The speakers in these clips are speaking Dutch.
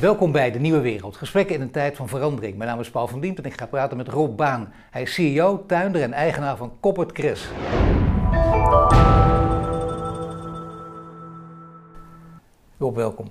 Welkom bij De Nieuwe Wereld. Gesprekken in een tijd van verandering. Mijn naam is Paul van Diemt en ik ga praten met Rob Baan. Hij is CEO, tuinder en eigenaar van Koppert Chris. Rob, welkom.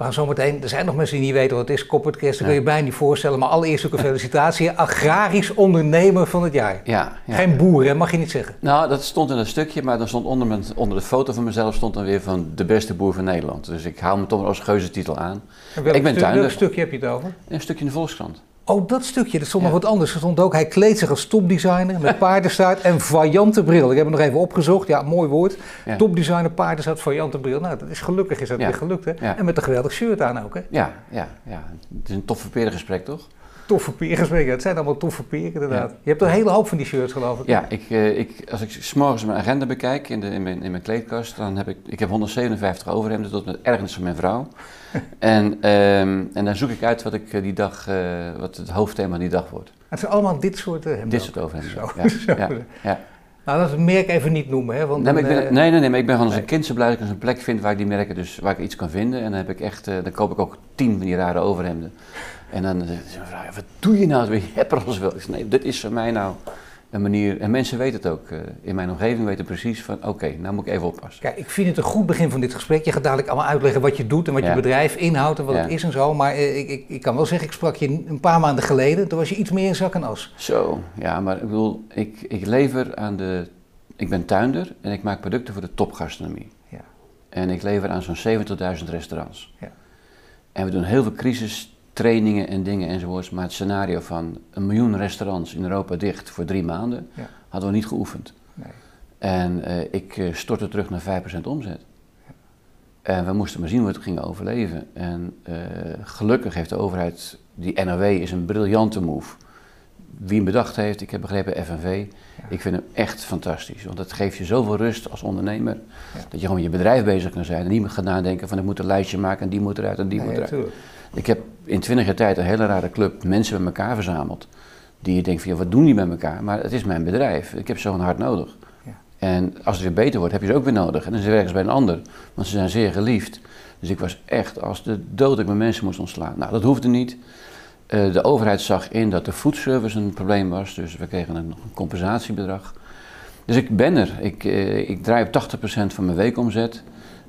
We gaan zo meteen, er zijn nog mensen die niet weten wat het is, Koppert Chris. Dat kun je bijna niet voorstellen, maar allereerst ook een felicitatie. Agrarisch ondernemer van het jaar. Ja, ja. Geen boer, hè? mag je niet zeggen. Nou, dat stond in een stukje, maar dan stond onder, mijn, onder de foto van mezelf stond dan weer van de beste boer van Nederland. Dus ik hou me toch als geuzetitel aan. En welk Ik ben tuinder. Welk stukje heb je het over? Een stukje in de Volkskrant. Oh, dat stukje, dat stond nog wat anders. Er stond ook, hij kleedt zich als topdesigner met paardenstaart en variante bril. Ik heb het nog even opgezocht, ja, mooi woord. Topdesigner, paardenstaart, variante bril. Nou, dat is gelukkig is dat weer gelukt, hè? En met een geweldig shirt aan ook, hè? Ja, ja, ja. Het is een tof gesprek, toch? Toffe peren, het zijn allemaal toffe peren, inderdaad. Je hebt een hele hoop van die shirts, geloof ik. Ja, ik, eh, ik, als ik s'morgens mijn agenda bekijk in, de, in, mijn, in mijn kleedkast, dan heb ik, ik heb 157 overhemden tot met ergernis van mijn vrouw. en, ehm, en dan zoek ik uit wat ik eh, die dag, eh, wat het hoofdthema die dag wordt. Het zijn allemaal dit soort hemden. Dit soort overhemden. Zo, ja, zo. ja, ja. Nou, dat is het merk even niet noemen, hè? Want Nee, maar ik dan, ben, nee, nee, nee, maar ik ben gewoon als een kind zo blij dat ik een plek vind waar ik die merken, dus waar ik iets kan vinden. En dan, heb ik echt, dan koop ik ook tien van die rare overhemden. En dan eh, vrouw, ja, wat doe je nou? Je hebt er alles wel. Ik zeg, nee, dit is voor mij nou een manier. En mensen weten het ook. eh, in mijn omgeving weten precies van, oké, nou moet ik even oppassen. Kijk, ik vind het een goed begin van dit gesprek. Je gaat dadelijk allemaal uitleggen wat je doet en wat je bedrijf inhoudt en wat Ja. het is en zo. Maar eh, ik, ik, ik kan wel zeggen, ik sprak je een paar maanden geleden. Toen was je iets meer in zak en as. Zo, ja, maar ik bedoel, ik, ik lever aan de. Ik ben tuinder en ik maak producten voor de topgastronomie. Ja. En ik lever aan zo'n 70.000 restaurants. Ja. En we doen heel veel crisistrainingen en dingen enzovoorts. Maar het scenario van een miljoen restaurants in Europa dicht voor drie maanden, Ja. hadden we niet geoefend. Nee. En eh, ik eh, stortte terug naar 5% omzet. En we moesten maar zien hoe we het gingen overleven. En eh, gelukkig heeft de overheid, die NOW is een briljante move. Wie hem bedacht heeft, ik heb begrepen FNV, ik vind hem echt fantastisch. Want het geeft je zoveel rust als ondernemer, dat je gewoon met je bedrijf bezig kan zijn. En niet meer gaat nadenken van ik moet een lijstje maken en die moet eruit en die Nee, moet eruit. natuurlijk. Ik heb in twintig jaar tijd een hele rare club mensen bij elkaar verzameld. Die je denkt van, ja, wat doen die met elkaar? Maar het is mijn bedrijf. Ik heb ze gewoon hard nodig. Ja. En als het weer beter wordt, heb je ze ook weer nodig. En dan werken ze bij een ander. Want ze zijn zeer geliefd. Dus ik was echt als de dood dat ik mijn mensen moest ontslaan. Nou, dat hoefde niet. Eh, de overheid zag in dat de foodservice een probleem was. Dus we kregen een compensatiebedrag. Dus ik ben er. Ik, eh, ik draai op 80% van mijn weekomzet.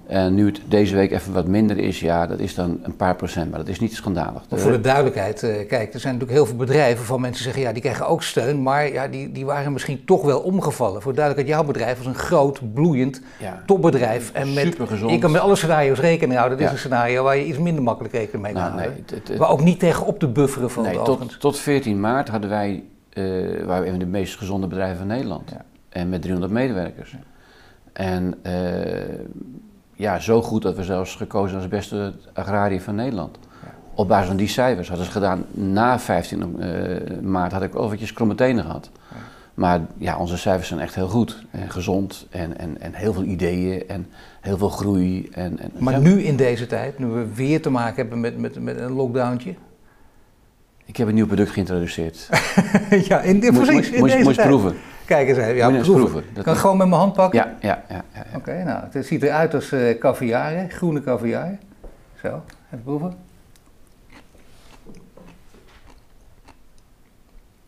En nu het deze week even wat minder is, ja, dat is dan een paar procent. Maar dat is niet schandalig. Maar voor de duidelijkheid, eh, kijk, er zijn natuurlijk heel veel bedrijven waarvan mensen zeggen, ja, die krijgen ook steun, maar ja, die, die waren misschien toch wel omgevallen. Voor de duidelijkheid, jouw bedrijf was een groot, bloeiend Ja. topbedrijf. En met, je kan met alle scenario's rekening houden. Dit Ja. is een scenario waar je iets minder makkelijk rekening mee kan Nou, nee, houden. het- het- Maar ook niet tegenop te bufferen van nee, tot, tot 14 maart hadden wij, eh waren we een van de meest gezonde bedrijven van Nederland. Ja. En met 300 medewerkers. En eh, ja, zo goed dat we zelfs gekozen als beste agrariër van Nederland. Op basis van die cijfers hadden ze gedaan. Na 15 eh, maart had ik overigens kromme tenen gehad. Maar ja, onze cijfers zijn echt heel goed. En gezond en, en, en heel veel ideeën en heel veel groei. En, en, Maar nu in deze tijd, nu we weer te maken hebben met, met, met een lockdowntje. Ik heb een nieuw product geïntroduceerd. ja, in, Moet- precies, in deze moet je tijd. proeven. Kijk eens even, ja, proeven. proeven. Dat kan ik gewoon met mijn hand pakken? Ja, ja, ja. ja, ja. Oké, nou, het ziet eruit als eh caviar, hè? groene caviar. Zo, even proeven.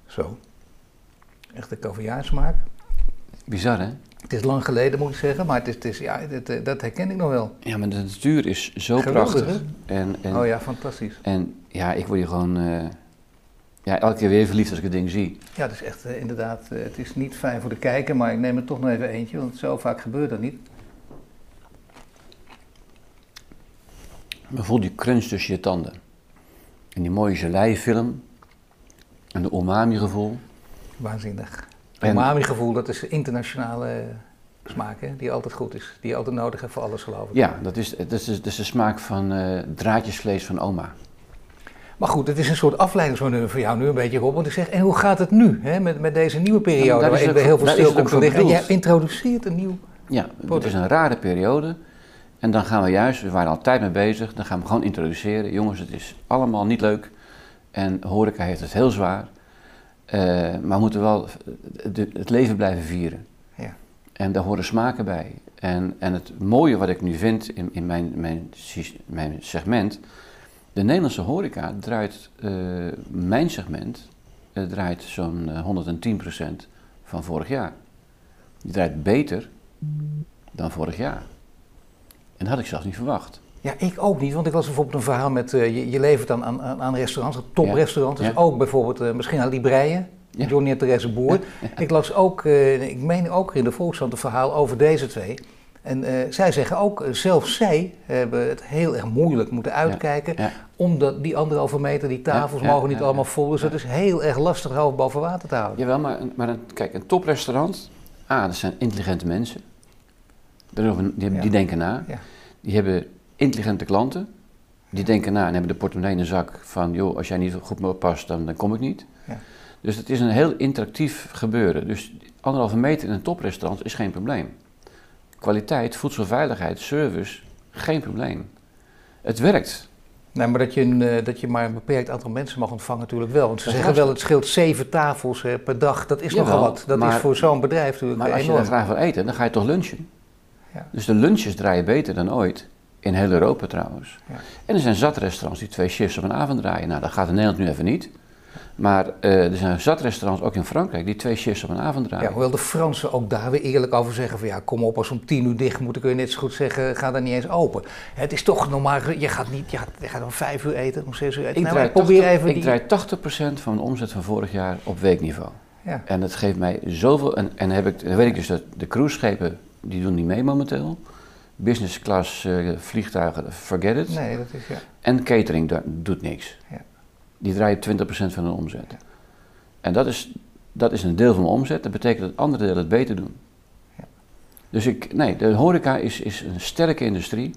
Zo. Echte caviarsmaak. Bizar, hè? Het is lang geleden, moet ik zeggen, maar het is, het is, ja, dit, eh, dat herken ik nog wel. Ja, maar de natuur is zo Geweldig, prachtig. En, en, Oh ja, fantastisch. en ja, ik word hier gewoon eh, ja, elke keer weer verliefd als ik het ding zie. Ja, het is echt eh, inderdaad, eh, het is niet fijn voor de kijker, maar ik neem er toch nog even eentje, want zo vaak gebeurt dat niet. Maar voel die crunch tussen je tanden. En die mooie geleifilm. En de umami gevoel. Waanzinnig. En- Umami gevoel, dat is internationale eh, smaak, hè? die altijd goed is. Die je altijd nodig hebt voor alles, geloof ik. Ja, dat is, dat is, dat is de smaak van draadjesvlees van oma. Maar goed, het is een soort afleidingsmanoeuvre voor jou nu een beetje, Rob. Want ik zeg, en hoe gaat het nu hè, met, met deze nieuwe periode Ja, daar is waarin er heel veel stil komt te liggen? En jij introduceert een nieuw... Ja, het is een rare periode. En dan gaan we juist, we waren al tijd mee bezig, dan gaan we gewoon introduceren. Jongens, het is allemaal niet leuk. En horeca heeft het heel zwaar. Eh, maar we moeten wel het leven blijven vieren. Ja. En daar horen smaken bij. En, en het mooie wat ik nu vind in, in mijn, mijn, mijn segment, De Nederlandse horeca draait, uh, mijn segment, uh, draait zo'n 110% van vorig jaar. Die draait beter dan vorig jaar. En dat had ik zelfs niet verwacht. Ja, ik ook niet, want ik las bijvoorbeeld een verhaal met, uh, je, je, levert aan, aan, aan restaurants, toprestaurants, ja. dus ook bijvoorbeeld uh, misschien aan Libreien, ja. Johnny en Therese Boer. Ik las ook, uh, ik meen ook in de Volkskrant een verhaal over deze twee. En zij zeggen ook, zelfs zij hebben het heel erg moeilijk moeten uitkijken, omdat die anderhalve meter, die tafels mogen niet allemaal vol, dus het is heel erg lastig hoofd boven water te houden. Jawel, maar, maar een, kijk, een toprestaurant, ah, dat zijn intelligente mensen, die, die denken na, die hebben intelligente klanten. Die denken na en hebben de portemonnee in de zak van, joh, als jij niet goed me oppast, dan, dan kom ik niet. Ja. Dus het is een heel interactief gebeuren. Dus anderhalve meter in een toprestaurant is geen probleem. Kwaliteit, voedselveiligheid, service, geen probleem. Het werkt. Nee, maar dat je, een, eh, dat je maar een beperkt aantal mensen mag ontvangen natuurlijk wel. Want ze zeggen wel, het scheelt zeven tafels eh, per dag. Dat is nogal wat. Dat is voor zo'n bedrijf natuurlijk Maar als je dan graag wil eten, dan ga je toch lunchen. Ja. Dus de lunches draaien beter dan ooit. In heel Europa trouwens. Ja. En er zijn zat restaurants die twee shifts op een avond draaien. Nou, dat gaat in Nederland nu even niet. Maar uh, er zijn zat restaurants, ook in Frankrijk, die twee shifts op een avond draaien. Ja, hoewel de Fransen ook daar weer eerlijk over zeggen van ja, kom op, als om tien uur dicht moet, kun je net zo goed zeggen, ga dan niet eens open. Het is toch normaal, je gaat niet, je gaat, je gaat om vijf uur eten, om zes uur eten. Ik nou, draai, probeer 80, even ik die... draai 80% van de omzet van vorig jaar op weekniveau. Ja. En dat geeft mij zoveel, en, en heb ik, dan weet ik dus dat de cruiseschepen, die doen niet mee momenteel business class uh, vliegtuigen, forget it. Nee, dat is ja. En catering doet niks. Ja. Die draaien 20% van hun omzet. Ja. En dat is, dat is een deel van mijn omzet. Dat betekent dat andere delen het beter doen. Ja. Dus ik, nee, de horeca is, is een sterke industrie.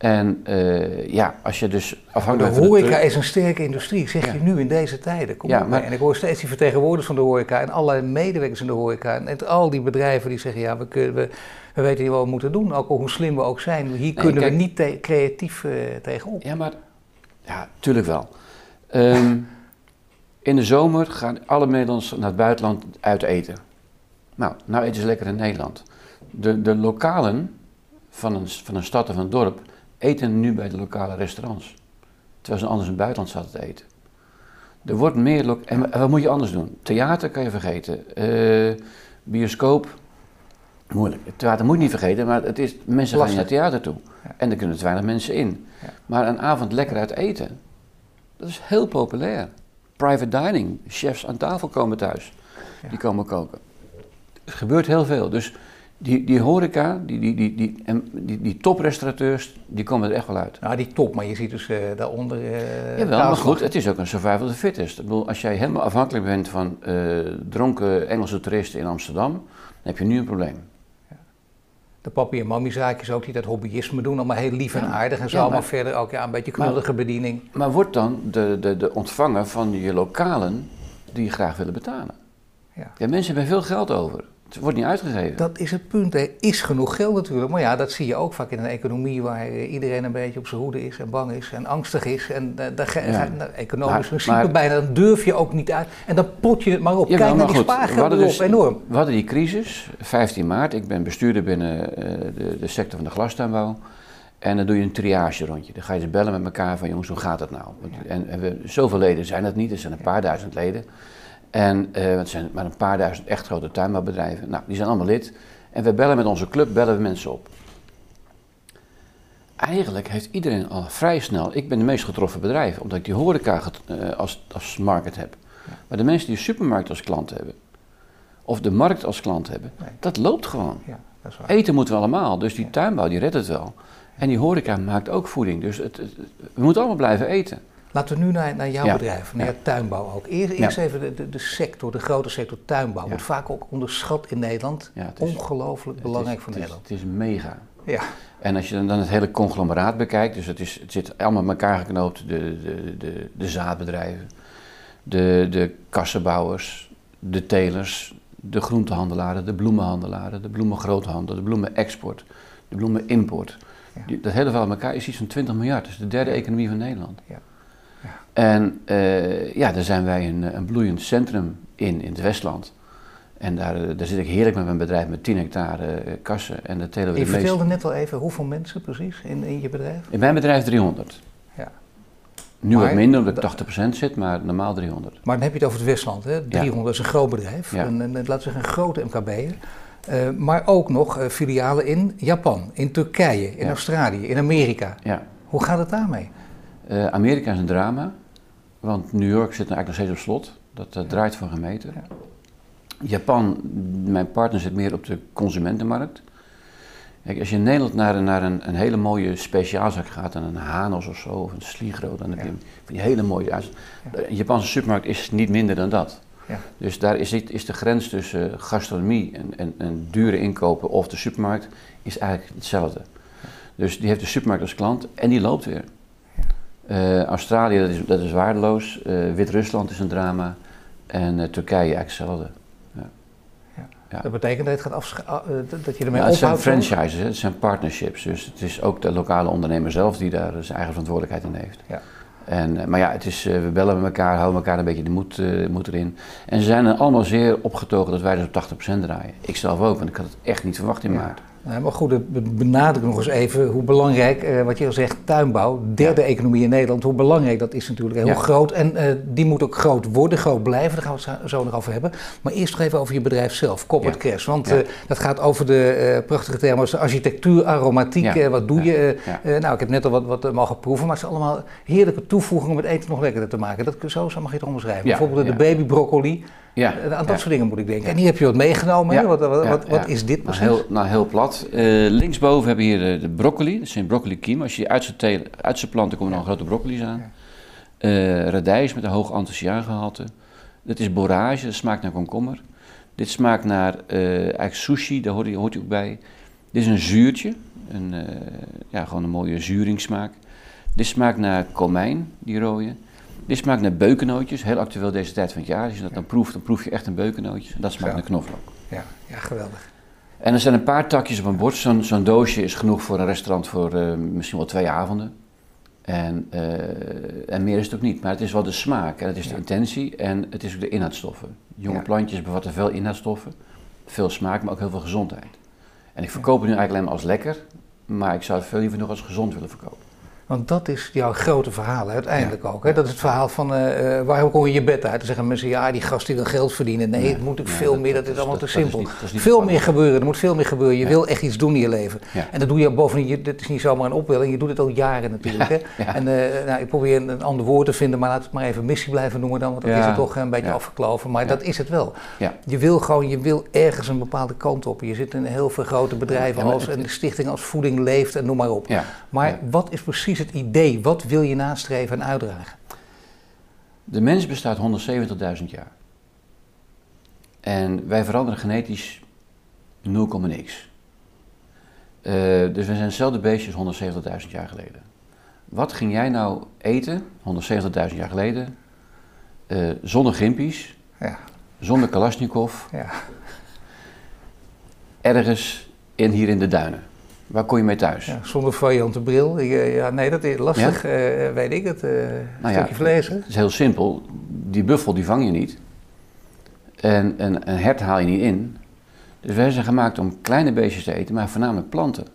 En uh, ja, als je dus afhankelijk. De horeca is een sterke industrie, zeg ja. je nu in deze tijden. Kom ja, maar, en ik hoor steeds die vertegenwoordigers van de horeca en allerlei medewerkers in de horeca. En al die bedrijven die zeggen: ja, we, kunnen, we, we weten wat we moeten doen, ook hoe slim we ook zijn. Hier kunnen we niet te creatief uh, tegenop. Ja, maar. Ja, tuurlijk wel. Um, in de zomer gaan alle Nederlanders naar het buitenland uit eten. Nou, nou eten ze lekker in Nederland. De, de lokalen van een, van een stad of een dorp eten nu bij de lokale restaurants. Terwijl ze anders in het buitenland zaten te eten. Er wordt meer... En wat moet je anders doen? Theater kan je vergeten. Uh, bioscoop, moeilijk. Theater moet je niet vergeten, maar het is, mensen gaan naar theater toe. En er kunnen te weinig mensen in. Ja. Maar een avond lekker uit eten, dat is heel populair. Private dining, chefs aan tafel komen thuis. Die komen koken. Er gebeurt heel veel. Dus die, die horeca, die, die, die, die, die, die toprestaurateurs, die komen er echt wel uit. Nou, die top, maar je ziet dus uh, daaronder... Uh, Jawel, maar goed, het is ook een survival of the fittest. Ik bedoel, als jij helemaal afhankelijk bent van uh, dronken Engelse toeristen in Amsterdam, dan heb je nu een probleem. De papi- en mammi-zaakjes ook, die dat hobbyisme doen, allemaal heel lief en aardig en zo, ja, maar, maar, verder ook ja, een beetje knullige bediening. Maar wordt dan de, de, de ontvanger van je lokalen die je graag willen betalen? Ja. ja, mensen hebben veel geld over. Het wordt niet uitgegeven. Dat is het punt. Er is genoeg geld natuurlijk. Maar ja, dat zie je ook vaak in een economie waar iedereen een beetje op zijn hoede is en bang is en angstig is. En uh, daar ga, ja. nou, economisch principe bijna, dan durf je ook niet uit. En dan pot je het maar op. Ja, Kijk naar die spaargelden dus, enorm. We hadden die crisis, 15 maart. Ik ben bestuurder binnen uh, de, de, sector van de glastuinbouw. En dan doe je een triage rondje. Dan ga je ze bellen met elkaar van jongens, hoe gaat dat nou? En, en we, zoveel leden zijn dat niet, er zijn een paar duizend leden. En uh, het zijn maar een paar duizend echt grote tuinbouwbedrijven. Nou, die zijn allemaal lid. En we bellen met onze club, bellen we mensen op. Eigenlijk heeft iedereen al vrij snel, ik ben de meest getroffen bedrijf, omdat ik die horeca uh, als, als market heb. Maar de mensen die de supermarkt als klant hebben, of de markt als klant hebben, dat loopt gewoon. Ja, dat Eten moeten we allemaal, dus die tuinbouw die redt het wel. En die horeca maakt ook voeding, dus het, we moeten allemaal blijven eten. Laten we nu naar, naar jouw bedrijf, naar tuinbouw ook. Eerst, eerst even de, de, de, sector, de grote sector tuinbouw. Wordt vaak ook onderschat in Nederland. Ongelooflijk belangrijk voor Nederland. Het is mega. Ja. En als je dan, dan het hele conglomeraat bekijkt, dus het, is, het zit allemaal met elkaar geknoopt, de, de, de, de zaadbedrijven, de, de kassenbouwers, de telers, de groentehandelaren, de bloemenhandelaren, de bloemengroothandel, de bloemenexport, de bloemenimport. Ja. Dat hele verhaal met elkaar is iets van 20 miljard. Dat is de derde economie van Nederland. Ja. En uh, ja, daar zijn wij een, een, bloeiend centrum in, in het Westland. En daar, eh, daar zit ik heerlijk met mijn bedrijf met 10 hectare uh, kassen. En dat telen we je vertelde net al even hoeveel mensen precies in, in je bedrijf? In mijn bedrijf 300. Ja. Nu wat minder, omdat ik 80% zit, maar normaal 300. Maar dan heb je het over het Westland, hè? 300 is een groot bedrijf, een, een, laten we zeggen een grote MKB'er. Uh, maar ook nog uh, filialen in Japan, in Turkije, in Australië, in Amerika. Ja. Hoe gaat het daarmee? Uh, Amerika is een drama, want New York zit eigenlijk nog steeds op slot. Dat draait voor een meter. Japan, mijn partner zit meer op de consumentenmarkt. Kijk, als je in Nederland naar, naar een, een, hele mooie speciaalzak gaat, en een Hanos of zo, of een Sligro, dan heb je van die hele mooie... Een Japanse supermarkt is niet minder dan dat. Ja. Dus daar is, is de grens tussen gastronomie en, en, en, dure inkopen of de supermarkt is eigenlijk hetzelfde. Dus die heeft de supermarkt als klant en die loopt weer. Uh, Australië, dat is, dat is waardeloos. Uh, Wit-Rusland is een drama. En uh, Turkije eigenlijk hetzelfde. Ja. Dat betekent dat, het gaat dat je ermee ja, Het zijn franchises, het zijn partnerships. Dus het is ook de lokale ondernemer zelf die daar zijn eigen verantwoordelijkheid in heeft. Ja. En, eh, maar ja, het is, we bellen met elkaar, houden elkaar een beetje de moed, moed erin. En ze zijn er allemaal zeer opgetogen dat wij dus op 80% draaien. Ik zelf ook, want ik had het echt niet verwacht in maart. Nee, maar goed, benadruk nog eens even hoe belangrijk, eh, wat je al zegt, tuinbouw, derde economie in Nederland, hoe belangrijk dat is natuurlijk. Hoe groot, en uh, die moet ook groot worden, groot blijven, daar gaan we het zo nog over hebben. Maar eerst nog even over je bedrijf zelf, Corporate Crash. Want uh, dat gaat over de prachtige termen als architectuur, aromatiek, wat doe je? nou, ik heb net al wat, wat mogen proeven, maar het zijn allemaal heerlijke toevoegingen om het eten nog lekkerder te maken. Dat, zo, zo mag je het omschrijven. Bijvoorbeeld de babybroccoli. Ja, eh, aan dat soort dingen moet ik denken. En hier heb je wat meegenomen. Wat, wat, wat, is dit precies? Nou, heel, nou, heel plat. Uh, linksboven hebben we hier de, de, broccoli. Dat zijn broccoli kiem. Als je uit zijn, uit zijn planten komen dan grote broccoli's aan. Uh, radijs met een hoog anthocyaangehalte. Dit is borage, dat smaakt naar komkommer. Dit smaakt naar uh, eigenlijk sushi, daar hoort, hoort hij ook bij. Dit is een zuurtje. Een, ja, gewoon een mooie zuringssmaak. Dit smaakt naar komijn, die rode. Dit smaakt naar beukennootjes, heel actueel deze tijd van het jaar. Als je dat dan proeft, dan proef je echt een beukennootje. En dat smaakt naar knoflook. Ja, ja, geweldig. En er zijn een paar takjes op een bord. Zo'n zo'n doosje is genoeg voor een restaurant voor uh, misschien wel twee avonden. En, uh, en meer is het ook niet. Maar het is wel de smaak en het is de intentie en het is ook de inhoudstoffen. Jonge plantjes bevatten veel inhoudstoffen, veel smaak, maar ook heel veel gezondheid. En ik verkoop het nu eigenlijk alleen maar als lekker, maar ik zou het veel liever nog als gezond willen verkopen. Want dat is jouw grote verhaal uiteindelijk ook. Hè? Dat is het verhaal van uh, uh, waar kom je je bed uit? Dan zeggen mensen, ja, die gast die wil geld verdienen. Nee, het moet ook veel meer, dat, is allemaal te simpel. veel meer gebeuren, er moet veel meer gebeuren. Je wil echt iets doen in je leven. En dat doe je bovendien, dit is niet zomaar een opwelling, je doet het al jaren natuurlijk. Hè? En uh, nou, ik probeer een, een, ander woord te vinden, maar laat het maar even missie blijven noemen dan, want dat is het toch een beetje afgekloven. Maar dat is het wel. Je wil gewoon, je wil ergens een bepaalde kant op. Je zit in heel veel grote bedrijven als, en de stichting als Voeding Leeft en noem maar op. Maar wat is precies het idee? Wat wil je nastreven en uitdragen? De mens bestaat 170.000 jaar. En wij veranderen genetisch 0, niks. Uh, dus we zijn hetzelfde beestjes 170.000 jaar geleden. Wat ging jij nou eten, 170.000 jaar geleden, uh, zonder gimpies, ja. zonder Kalashnikov, ja. ergens in, hier in de duinen? Waar kon je mee thuis? Ja, zonder variante bril. Eh, ja, nee, dat is lastig, uh, weet ik het. Uh, nou stukje vlees. Het is heel simpel. Die buffel die vang je niet. En een hert haal je niet in. Dus wij zijn gemaakt om kleine beestjes te eten, maar voornamelijk planten.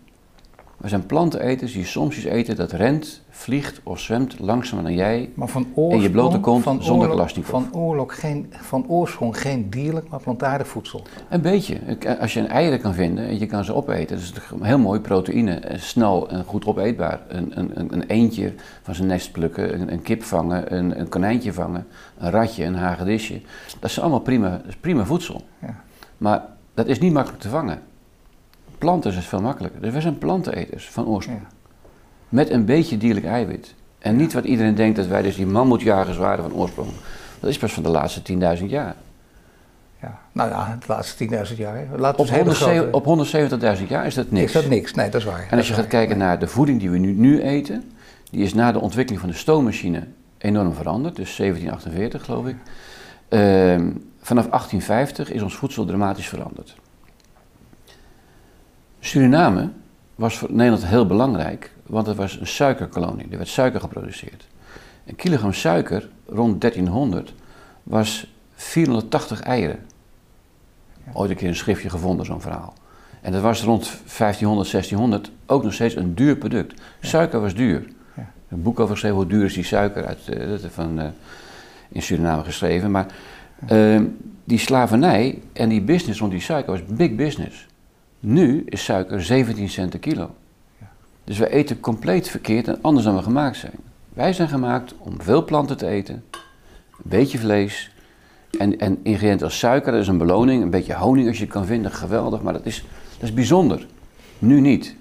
We zijn planteneters die soms iets eten dat rent, vliegt of zwemt langzamer dan jij. Maar van oorsprong, en je blote kont van zonder oorlog, van, oorlog geen, van oorsprong geen dierlijk, maar plantaardig voedsel. Een beetje. Als je een eieren kan vinden en je kan ze opeten, dat is heel mooi proteïne, eh, snel en goed opeetbaar. Een, een, een eendje van zijn nest plukken, een, een kip vangen, een, een konijntje vangen, een ratje, een hagedisje. Dat is allemaal prima, dat is prima voedsel. Ja. Maar dat is niet makkelijk te vangen. Planten is veel makkelijker. Dus wij zijn planteneters van oorsprong. Met een beetje dierlijk eiwit. En niet wat iedereen denkt dat wij dus die mammoetjagers waren van oorsprong. Dat is pas van de laatste 10.000 jaar. Ja, nou ja, de laatste 10.000 jaar. Laat op, 170.000 jaar is dat niks. Is dat niks? Nee, dat is waar. En als je gaat kijken naar de voeding die we nu, nu eten, die is na de ontwikkeling van de stoommachine enorm veranderd. Dus 1748 geloof ik. Ehm, vanaf 1850 is ons voedsel dramatisch veranderd. Suriname was voor Nederland heel belangrijk, want het was een suikerkolonie. Er werd suiker geproduceerd. Een kilogram suiker rond 1300 was 480 eieren. Ooit een keer een schriftje gevonden, zo'n verhaal. En dat was rond 1500, 1600 ook nog steeds een duur product. Suiker was duur. een boek over geschreven, hoe duur is die suiker, uit, uh, van, uh, in Suriname geschreven. Maar uh, die slavernij en die business rond die suiker was big business. Nu is suiker 17 cent per kilo. Dus we eten compleet verkeerd en anders dan we gemaakt zijn. Wij zijn gemaakt om veel planten te eten, een beetje vlees en, en ingrediënten als suiker, dat is een beloning, een beetje honing als je het kan vinden, geweldig, maar dat is, dat is bijzonder. Nu niet.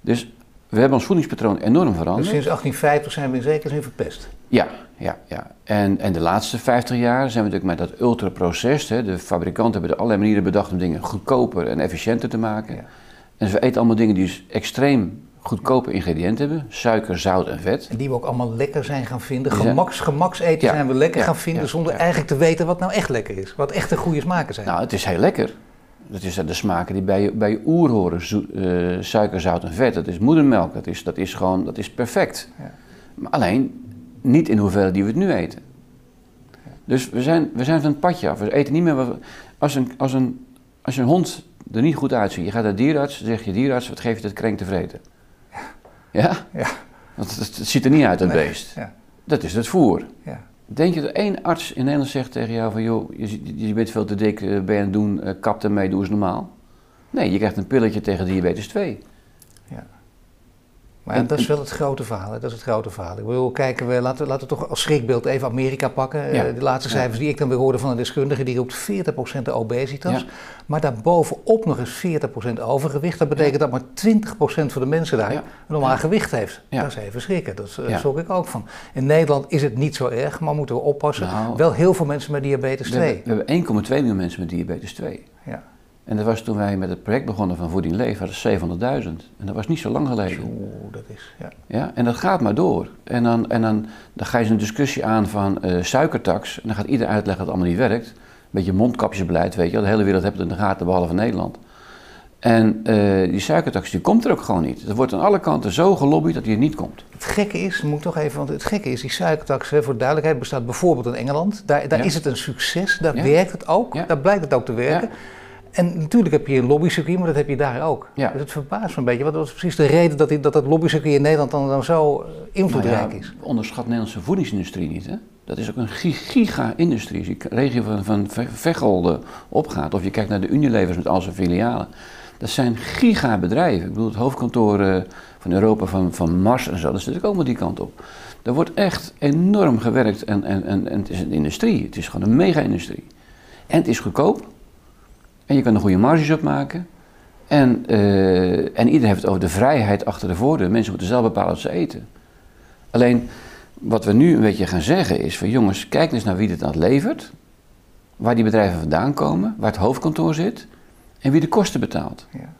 Dus we hebben ons voedingspatroon enorm veranderd. Dus sinds 1850 zijn we in zekere zin verpest? Ja, ja, ja. En, en de laatste 50 jaar zijn we natuurlijk met dat ultraproces. De fabrikanten hebben er allerlei manieren bedacht om dingen goedkoper en efficiënter te maken. Ja. En we eten allemaal dingen die dus extreem goedkope ingrediënten hebben. Suiker, zout en vet. En die we ook allemaal lekker zijn gaan vinden. Gemaks, gemakseten zijn we lekker gaan vinden zonder eigenlijk te weten wat nou echt lekker is. Wat echte goede smaken zijn. Nou, het is heel lekker. Dat is de smaken die bij je, bij je oer horen. Uh, suiker, zout en vet. Dat is moedermelk. Dat is, dat is gewoon, dat is perfect. Maar alleen niet in hoeveelheid die we het nu eten. Dus we zijn, we zijn van het padje af. We eten niet meer wat als, een, als, een, als een hond er niet goed uitziet. Je gaat naar de dierarts, dan zeg je dierarts, wat geef je dat krenk te vreten? Ja? Ja. Want het, ziet er niet uit, dat beest. Ja. Dat is het voer. Ja. Denk je dat één arts in Nederland zegt tegen jou van... joh, je, je bent veel te dik, eh, ben je aan het doen, uh, kap ermee, doe eens normaal? Nee, je krijgt een pilletje tegen diabetes 2. Maar dat is wel het grote verhaal. Dat is het grote verhaal. Ik wil kijken, we, laten, laten we toch als schrikbeeld even Amerika pakken. Ja. de laatste cijfers die ik dan weer hoorde van een deskundige, die roept 40% obesitas. Ja. Maar daarbovenop nog eens 40% overgewicht. Dat betekent dat maar 20% van de mensen daar een normaal gewicht heeft. Dat is even schrikken. Dat uh, zorg ik ook van. In Nederland is het niet zo erg, maar moeten we oppassen. Nou, wel heel veel mensen met diabetes 2. We hebben 1,2 miljoen mensen met diabetes 2. En dat was toen wij met het project begonnen van Voeding Leven, dat 700.000. En dat was niet zo lang geleden. Oeh, dat is, ja. ja. En dat gaat maar door. En dan, en dan, dan ga je een discussie aan van uh, suikertax. En dan gaat iedereen uitleggen dat het allemaal niet werkt. Een beetje mondkapjesbeleid, weet je De hele wereld heeft het in de gaten, behalve Nederland. En uh, die suikertax die komt er ook gewoon niet. Er wordt aan alle kanten zo gelobbyd dat die er niet komt. Het gekke is, moet toch even, want het gekke is, die suikertax, hè, voor duidelijkheid, bestaat bijvoorbeeld in Engeland. Daar, daar is het een succes, daar werkt het ook, daar blijkt het ook te werken. En natuurlijk heb je een lobbycircuit, maar dat heb je daar ook. Ja. Dus het verbaast me een beetje. Wat was precies de reden dat die, dat, dat lobbycircuit in Nederland dan, dan zo eh, invloedrijk nou is? Onderschat de Nederlandse voedingsindustrie niet. Hè? Dat is ook een giga-industrie. Als je de regio van, van Veghel opgaat, of je kijkt naar de Unilevers met al zijn filialen. Dat zijn giga-bedrijven. Ik bedoel, het hoofdkantoor uh, van Europa, van, van Mars en zo, dat zit ook allemaal die kant op. Er wordt echt enorm gewerkt en, en, en, en het is een industrie. Het is gewoon een mega-industrie. En het is goedkoop. En je kan er goede marges op maken. En, uh, en iedereen heeft het over de vrijheid achter de voordeur. Mensen moeten zelf bepalen wat ze eten. Alleen wat we nu een beetje gaan zeggen is van jongens, kijk eens naar wie dit aan levert. Waar die bedrijven vandaan komen, waar het hoofdkantoor zit en wie de kosten betaalt. Ja.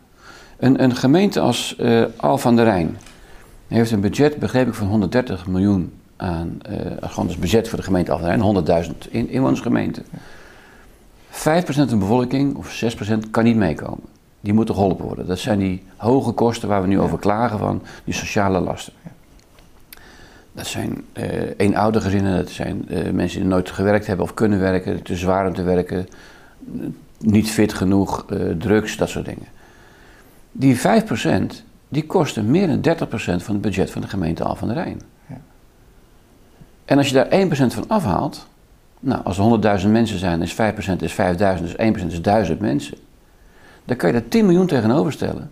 Een, een, gemeente als uh, Al van der Rijn heeft een budget, begreep ik, van 130 miljoen aan, uh, gewoon budget voor de gemeente Al van der Rijn, 100.000 in, inwonersgemeente. 5% van de bevolking of 6% kan niet meekomen. Die moeten geholpen worden. Dat zijn die hoge kosten waar we nu over klagen van, die sociale lasten. Dat zijn uh, gezinnen, dat zijn uh, mensen die nooit gewerkt hebben of kunnen werken, te zwaar om te werken, niet fit genoeg, uh, drugs, dat soort dingen. Die 5% die kosten meer dan 30% van het budget van de gemeente Al van der Rijn. Ja. En als je daar 1% van afhaalt, nou, als er 100.000 mensen zijn, is 5% is 5.000, dus 1% is 1000 mensen. Dan kan je daar 10 miljoen tegenover stellen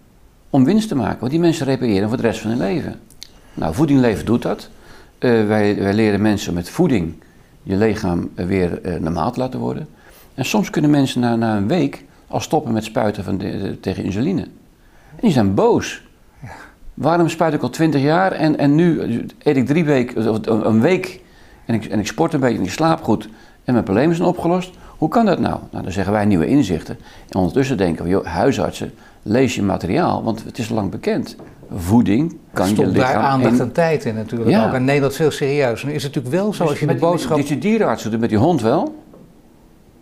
om winst te maken, want die mensen repareren voor de rest van hun leven. Nou, voedingleven doet dat. Uh, wij, wij, leren mensen met voeding je lichaam weer uh, normaal te laten worden. En soms kunnen mensen na, na een week al stoppen met spuiten van de, tegen insuline. En die zijn boos. Ja. Waarom spuit ik al 20 jaar en, en nu eet ik drie weken, of een week en ik, en ik sport een beetje en ik slaap goed en mijn problemen zijn opgelost. Hoe kan dat nou? Nou, dan zeggen wij nieuwe inzichten. En ondertussen denken we, joh, huisartsen, lees je materiaal, want het is lang bekend. Voeding kan je lichaam... daar aandacht en tijd in natuurlijk ja. ook. En Nederland veel serieus. Nu is het natuurlijk wel zo, als je de boodschap... Met, die dierenarts doet met die hond wel.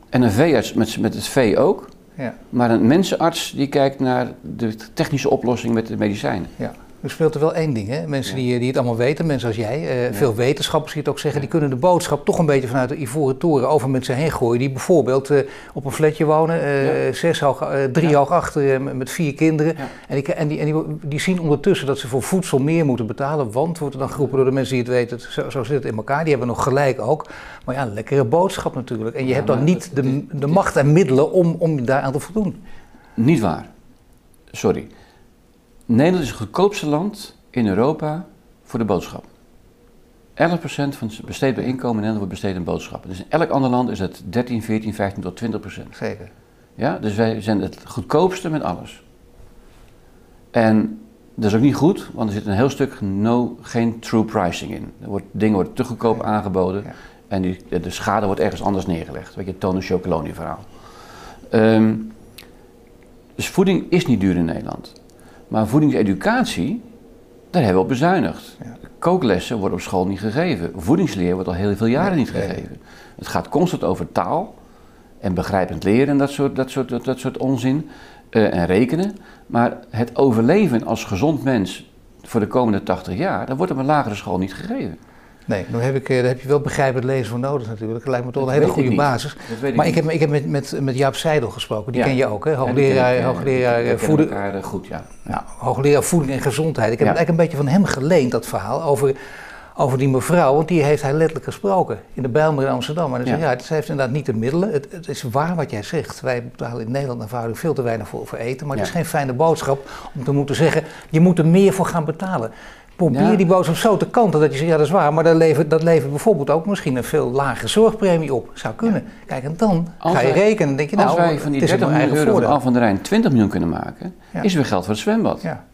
En een veearts met, met het vee ook. Ja. Maar een mensenarts die kijkt naar de technische oplossing met de medicijnen. Ja. Er speelt er wel één ding, hè? Mensen die, die het allemaal weten, mensen als jij, uh, veel wetenschappers die het ook zeggen, die kunnen de boodschap toch een beetje vanuit de ivoren toren over mensen heen gooien. Die bijvoorbeeld uh, op een flatje wonen, uh, zes hoog, drie hoog achter met vier kinderen. En, die, en, die, en die, die, zien ondertussen dat ze voor voedsel meer moeten betalen, want wordt er dan geroepen door de mensen die het weten, zo, zo zit het in elkaar. Die hebben nog gelijk ook. Maar ja, lekkere boodschap natuurlijk. En je hebt dan niet de, de macht en middelen om, om daar aan te voldoen. Niet waar. Sorry. Nederland is het goedkoopste land in Europa voor de boodschap. 11% van het besteedbaar inkomen in Nederland wordt besteed aan boodschappen. Dus in elk ander land is het 13, 14, 15 tot 20% Zeker. Ja, dus wij zijn het goedkoopste met alles. En dat is ook niet goed, want er zit een heel stuk no, geen true pricing in. Er wordt, dingen worden te goedkoop aangeboden en die, de schade wordt ergens anders neergelegd. Weet je, Tony Chocoloni verhaal. Um, dus voeding is niet duur in Nederland. Maar voedingseducatie, daar hebben we op bezuinigd. Ja. Kooklessen worden op school niet gegeven. Voedingsleer wordt al heel veel jaren niet gegeven. Het gaat constant over taal en begrijpend leren en dat soort, dat soort, dat, soort onzin. Uh, en rekenen. Maar het overleven als gezond mens voor de komende 80 jaar, dat wordt op een lagere school niet gegeven. Nee, dan heb, ik, eh, daar heb je wel begrijpend lezen voor nodig natuurlijk. Dat lijkt me toch een hele goede basis. maar ik, heb, ik heb met, met, met Jaap Seidel gesproken, die ken je ook, hè? Hoogleraar, ja, hoogleraar voeding. goed, ja. Nou, hoogleraar voeding en gezondheid. Ik heb eigenlijk een beetje van hem geleend, dat verhaal, over, over die mevrouw. Want die heeft hij letterlijk gesproken in de Bijlmer in Amsterdam. Maar hij zei, ja, ze heeft inderdaad niet de middelen. Het, het, is waar wat jij zegt. Wij betalen in Nederland vaak veel te weinig voor, voor eten. Maar het is geen fijne boodschap om te moeten zeggen, je moet er meer voor gaan betalen. Probeer die boodschap zo te kanten dat je zegt, ja dat is waar, maar dat levert, dat levert bijvoorbeeld ook misschien een veel lagere zorgpremie op. Zou kunnen. Kijk, en dan ga je rekenen en denk je, nou, als wij van die 30 miljoen euro van Al van de Rijn 20 miljoen kunnen maken, is weer geld voor het zwembad. Ja,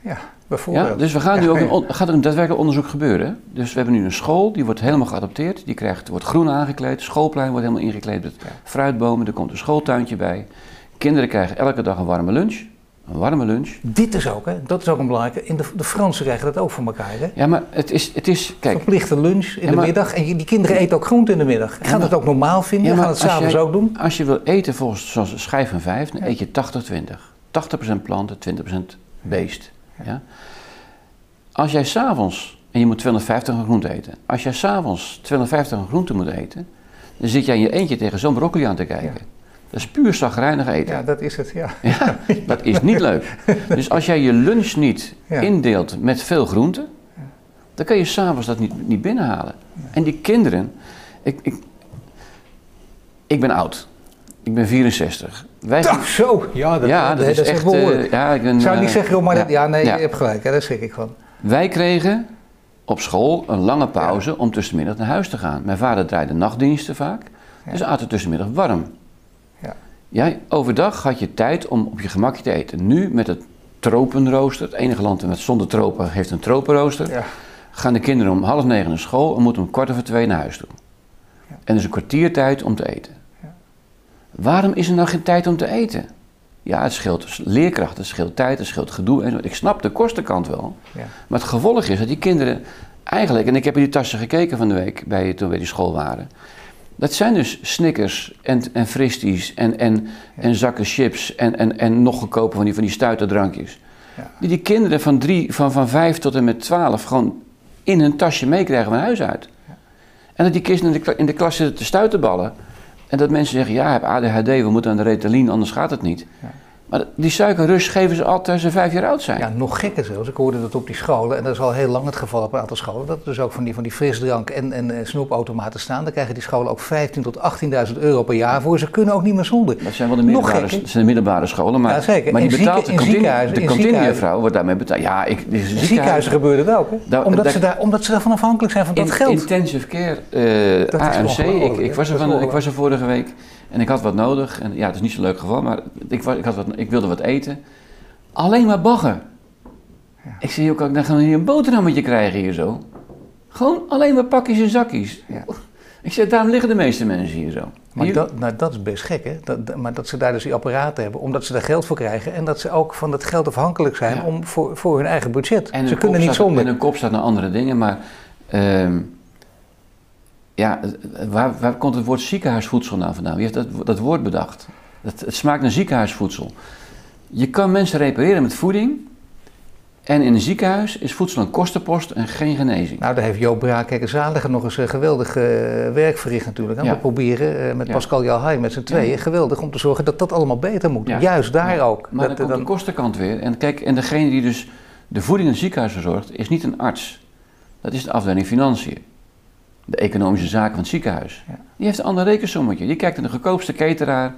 ja bijvoorbeeld. Dus we gaan nu ook een, gaat er een daadwerkelijk onderzoek gebeuren. Dus we hebben nu een school, die wordt helemaal geadopteerd. Die krijgt, wordt groen aangekleed, schoolplein wordt helemaal ingekleed met fruitbomen. Er komt een schooltuintje bij. Kinderen krijgen elke dag een warme lunch. Een warme lunch. Dit is ook, hè? dat is ook een belangrijke. In de, de Fransen krijgen dat ook voor elkaar. Hè? Ja, maar het is, het is kijk. Verplichte lunch in de middag. En die kinderen eten ook groente in de middag. Gaan dat ook normaal vinden? Ja, Gaan het s'avonds ook doen? Als je wil eten volgens zoals schijf van vijf, dan eet je 80-20. 80%, planten, 20% beest. Ja. Als jij s'avonds, en je moet 250 groente eten. Als jij s'avonds 250 groente moet eten, dan zit jij in je eentje tegen zo'n broccoli aan te kijken. Dat is puur zagrijnig eten. Ja, dat is het, ja. ja dat is niet leuk. Dus als jij je lunch niet indeelt met veel groenten, dan kan je s'avonds dat niet, niet binnenhalen. En die kinderen, ik, ik, ik ben oud. Ik ben 64. Wij Toch, zo, ja, dat, ja, dat, is, echt, uh, ja, ik ben, Zou ik niet eh, zeggen, maar ja, dat, ja nee, je hebt gelijk, hè, daar schrik ik van. Wij kregen op school een lange pauze om tussenmiddag naar huis te gaan. Mijn vader draaide nachtdiensten vaak, dus aten tussenmiddag warm. Jij, overdag had je tijd om op je gemakje te eten. Nu met het tropenrooster, het enige land met zonder tropen heeft een tropenrooster, ja. gaan de kinderen om half negen naar school en moeten om kwart over twee naar huis toe. Ja. En er is een kwartier tijd om te eten. Ja. Waarom is er nou geen tijd om te eten? Ja, het scheelt dus leerkracht, het scheelt tijd, het scheelt gedoe. En ik snap de kostenkant wel. Maar het gevolg is dat die kinderen eigenlijk, en ik heb in die tassen gekeken van de week bij, toen we die school waren. Dat zijn dus Snickers en, en Fristies en, en, en zakken chips en, en, en nog goedkoper van die, van die stuiterdrankjes. Ja. Die die kinderen van, drie, van, van vijf tot en met twaalf gewoon in hun tasje meekrijgen van huis uit. Ja. En dat die kinderen in de, in de klas zitten te stuiterballen. En dat mensen zeggen, ja, ik heb ADHD, we moeten aan de Ritalin, anders gaat het niet. Maar die suikerrush geven ze altijd als ze vijf jaar oud zijn. Ja, nog gekker zelfs. Ik hoorde dat op die scholen, en dat is al heel lang het geval op een aantal scholen, dat er dus ook van die, van die frisdrank en, en eh, snoepautomaten staan. Daar krijgen die scholen ook 15.000 tot 18.000 euro per jaar voor. Ze kunnen ook niet meer zonder. Dat zijn wel de middelbare, zijn de middelbare scholen, maar, ja, zeker. maar die betaalt de, kantine, de kantinevrouw wordt daarmee betaald. Ja, ik, in ziekenhuizen gebeurt het ook, hè? omdat, ze daar, omdat ze daarvan afhankelijk zijn van dat geld. Intensive care, uh, AMC, ik, ik, was er van, ik was er vorige week. En ik had wat nodig. En ja, het is niet zo'n leuk geval, maar ik, ik, had wat, ik wilde wat eten. Alleen maar bagger. Ja. Ik zei, joh, kan ik dan gewoon hier een boterhammetje krijgen hier zo? Gewoon alleen maar pakjes en zakjes. Ja. Ik zei, daarom liggen de meeste mensen hier zo. Maar dat, nou, dat is best gek, hè? Dat, maar dat ze daar dus die apparaten hebben, omdat ze daar geld voor krijgen en dat ze ook van dat geld afhankelijk zijn om, voor, voor hun eigen budget. En ze kunnen niet zonder. En hun kop staat naar andere dingen, maar uh, ja, waar, waar komt het woord ziekenhuisvoedsel nou vandaan? Wie heeft dat, dat woord bedacht? Het, het smaakt naar ziekenhuisvoedsel. Je kan mensen repareren met voeding. En in een ziekenhuis is voedsel een kostenpost en geen genezing. Nou, daar heeft Joop Braak nog eens een geweldig uh, werk verricht natuurlijk. We proberen uh, met Pascal Jalhai met z'n tweeën geweldig om te zorgen dat dat allemaal beter moet. Juist daar ook. Maar dat, dan komt de kostenkant weer. En kijk, en degene die dus de voeding in het ziekenhuis verzorgt, is niet een arts. Dat is de afdeling financiën. De economische zaken van het ziekenhuis. Die heeft een ander rekensommetje. Die kijkt naar de goedkoopste cateraar.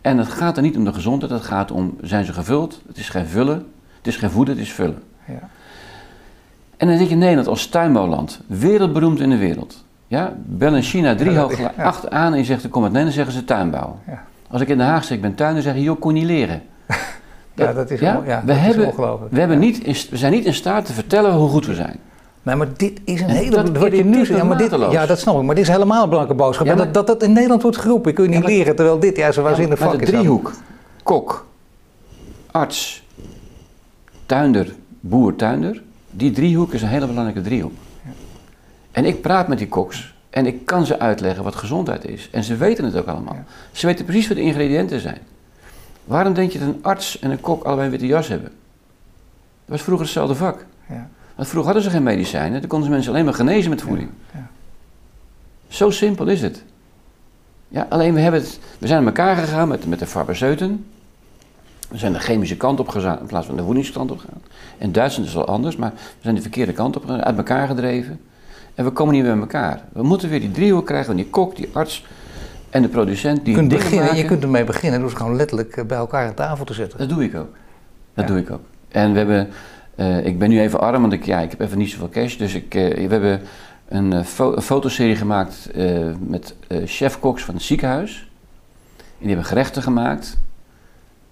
En het gaat er niet om de gezondheid, het gaat om, zijn ze gevuld? Het is geen vullen, het is geen voeden, het is vullen. Ja. En dan zit je in Nederland als tuinbouwland, wereldberoemd in de wereld. Ja, bel in China drie ja, hoog, acht aan en je zegt, kom uit Nederland, zeggen ze tuinbouw. Ja. Als ik in Den Haag zeg, ik ben tuin, dan zeggen je, joh, kon niet leren. ja, dat is, ja, ja, we dat hebben, ongelooflijk. We, hebben niet, we zijn niet in staat te vertellen hoe goed we zijn. Nee, maar dit is een hele... Dat wat je nu ja, maar dit, ja, dat snap ik. Maar dit is helemaal een belangrijke boodschap. Ja, dat, dat dat in Nederland wordt geroepen. Kun je niet leren, terwijl dit juist een waanzinnig vak is. de driehoek. Kok, arts, tuinder, boer, tuinder. Die driehoek is een hele belangrijke driehoek. En ik praat met die koks en ik kan ze uitleggen wat gezondheid is. En ze weten het ook allemaal. Ze weten precies wat de ingrediënten zijn. Waarom denk je dat een arts en een kok allebei een witte jas hebben? Dat was vroeger hetzelfde vak. Ja. Want vroeger hadden ze geen medicijnen, dan konden ze mensen alleen maar genezen met voeding. Ja. Zo simpel is het. Ja, alleen we, hebben het, we zijn aan elkaar gegaan met, met de farmaceuten. We zijn de chemische kant op gegaan in plaats van de voedingskant op gegaan. In Duitsland is het wel anders, maar we zijn de verkeerde kant op gegaan, uit elkaar gedreven. En we komen niet meer bij elkaar. We moeten weer die driehoek krijgen van die kok, die arts en de producent. Die je kunt, beginnen, je kunt ermee beginnen door ze gewoon letterlijk eh, bij elkaar aan tafel te zetten. Dat doe ik ook. Dat doe ik ook. En we hebben uh, ik ben nu even arm, want ik, ja, ik heb even niet zoveel cash. Dus ik, uh, we hebben een, een fotoserie gemaakt met chef-koks van het ziekenhuis. En die hebben gerechten gemaakt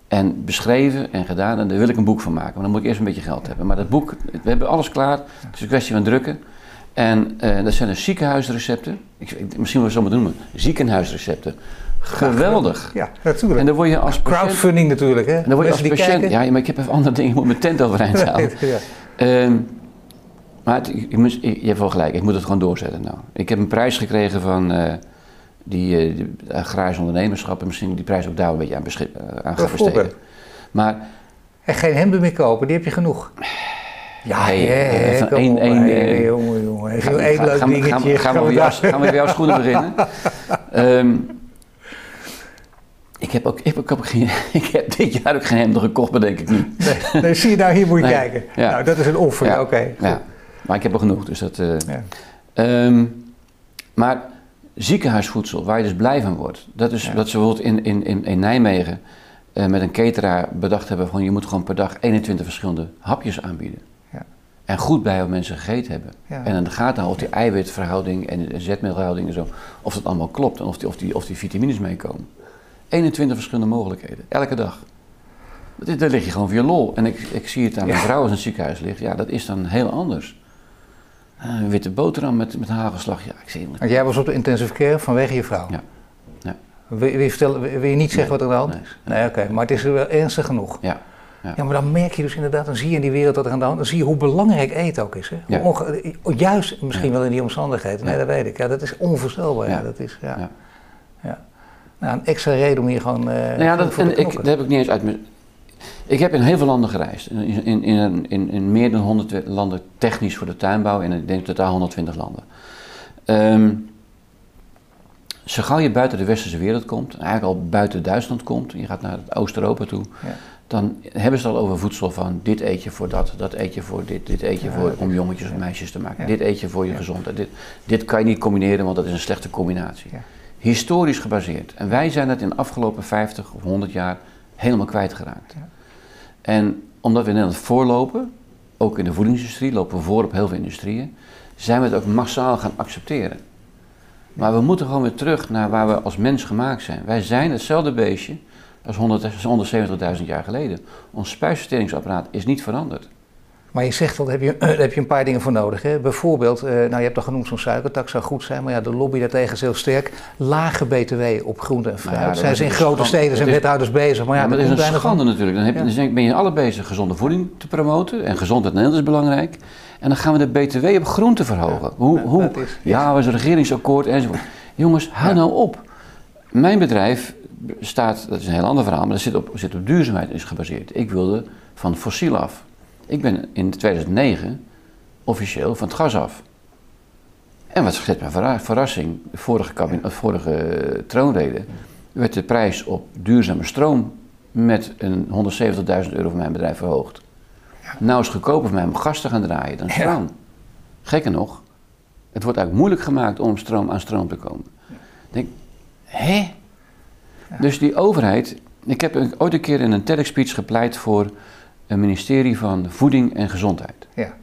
en beschreven en gedaan. En daar wil ik een boek van maken. Maar dan moet ik eerst een beetje geld hebben. Maar dat boek, we hebben alles klaar. Het is een kwestie van drukken. En dat zijn de ziekenhuisrecepten. Ik, misschien wel zo moeten noemen. Ziekenhuisrecepten Geweldig. Ja, natuurlijk. En dan word je als patiënt... Crowdfunding natuurlijk, hè? En dan word je als patiënt... Ja, maar ik heb even andere dingen. Ik moet mijn tent overeind houden. ja. Um, maar het, je, moet, je, hebt wel gelijk. Ik moet het gewoon doorzetten nou. Ik heb een prijs gekregen van uh, die, uh, agrarische ondernemerschap. En misschien die prijs ook daar een beetje aan, beschik, uh, aan gaan besteden. Maar... En geen hemden meer kopen, die heb je genoeg. Ja, hè, van één, één, jongen, jongen. Even leuk dingetje. Gaan, we, gaan we weer jouw schoenen beginnen? um, Ik heb, ook, ik, heb ook geen, ik heb dit jaar ook geen hemden gekocht, bedenk ik nu. Nee, nee, zie je nou, hier moet je kijken. Nou, dat is een offer, oké. ja, maar ik heb er genoeg, dus dat... Uh, um, maar ziekenhuisvoedsel, waar je dus blij van wordt. Dat is dat ze bijvoorbeeld in, in, in, in Nijmegen uh, met een cateraar bedacht hebben van... je moet gewoon per dag 21 verschillende hapjes aanbieden. En goed bij wat mensen gegeten hebben. En dan gaat dan of die eiwitverhouding en zetmeelverhouding en zo... of dat allemaal klopt en of die, of die, of die vitamines meekomen. 21 verschillende mogelijkheden, elke dag. Daar lig je gewoon via lol. En ik, ik zie het aan mijn vrouw als in het ziekenhuis ligt. Ja, dat is dan heel anders. Uh, een witte boterham met, met hagelslag. Ja, ik zie het. jij was op de intensive care vanwege je vrouw? Ja. ja. Wil, je vertellen, wil je niet zeggen wat er aan de hand is? Nee, nee oké. Maar het is wel ernstig genoeg. Ja. Ja. ja. maar dan merk je dus inderdaad, dan zie je in die wereld wat er aan de hand is. Dan zie je hoe belangrijk eten ook is. Hè? Ja. juist misschien wel in die omstandigheden. Nee, dat weet ik. Ja, dat is onvoorstelbaar. Ja. Dat is, ja. Ja. Nou, een extra reden om hier gewoon. Uh, nou ja, dat, en ik, dat heb ik niet eens uit mijn. Ik heb in heel veel landen gereisd. In, in, in, in, in meer dan 100 landen technisch voor de tuinbouw en ik denk totaal 120 landen. Um, zo gauw je buiten de westerse wereld komt, eigenlijk al buiten Duitsland komt, je gaat naar Oost-Europa toe, ja. dan hebben ze het al over voedsel van dit eet je voor dat, dat eet je voor dit, dit eet je voor om jongetjes of meisjes te maken, dit eet je voor je gezondheid, dit, dit kan je niet combineren, want dat is een slechte combinatie historisch gebaseerd. En wij zijn dat in de afgelopen 50 of 100 jaar helemaal kwijtgeraakt. Ja. En omdat we in Nederland voorlopen, ook in de voedingsindustrie, lopen we voor op heel veel industrieën, zijn we het ook massaal gaan accepteren. Maar we moeten gewoon weer terug naar waar we als mens gemaakt zijn. Wij zijn hetzelfde beestje als 170.000 jaar geleden. Ons spijsverteringsapparaat is niet veranderd. Maar je zegt wel, daar heb je, daar heb je een paar dingen voor nodig. Hè? Bijvoorbeeld, uh, nou je hebt al genoemd zo'n suikertax zou goed zijn, maar ja, de lobby daartegen is heel sterk. Lage btw op groente en fruit. Nou zijn ze in grote steden, zijn wethouders bezig. Maar ja, dat is een schande natuurlijk. Dan, heb je, dan ben je alle bezig gezonde voeding te promoten en gezondheid in Nederland is belangrijk. En dan gaan we de btw op groente verhogen. hoe, hoe? Is, ja, we zijn een regeringsakkoord enzovoort. Jongens, hou nou op. Mijn bedrijf staat, dat is een heel ander verhaal, maar dat zit op, zit op duurzaamheid is gebaseerd. Ik wilde van fossiel af. Ik ben in 2009 officieel van het gas af. En wat schet mijn verrassing, de vorige, kabinet, vorige troonrede, werd de prijs op duurzame stroom met een 170.000 euro voor mijn bedrijf verhoogd. Ja. Nou is het goedkoper voor mij om gas te gaan draaien dan stroom. Ja. Gekker nog, het wordt eigenlijk moeilijk gemaakt om stroom aan stroom te komen. Ja. Ik denk, hè? Dus die overheid, ik heb ooit een keer in een TEDx-speech gepleit voor een ministerie van Voeding en Gezondheid. Ja.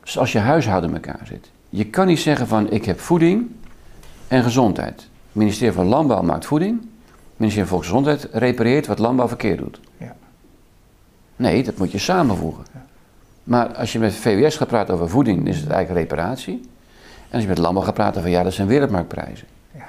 Dus als je huishouden in elkaar zit. Je kan niet zeggen van ik heb voeding en gezondheid. Het ministerie van Landbouw maakt voeding. Het ministerie van Volksgezondheid repareert wat landbouw verkeerd doet. Ja. Nee, dat moet je samenvoegen. Ja. Maar als je met VWS gaat praten over voeding, is het eigenlijk reparatie. En als je met landbouw gaat praten van ja, dat zijn wereldmarktprijzen. Ja.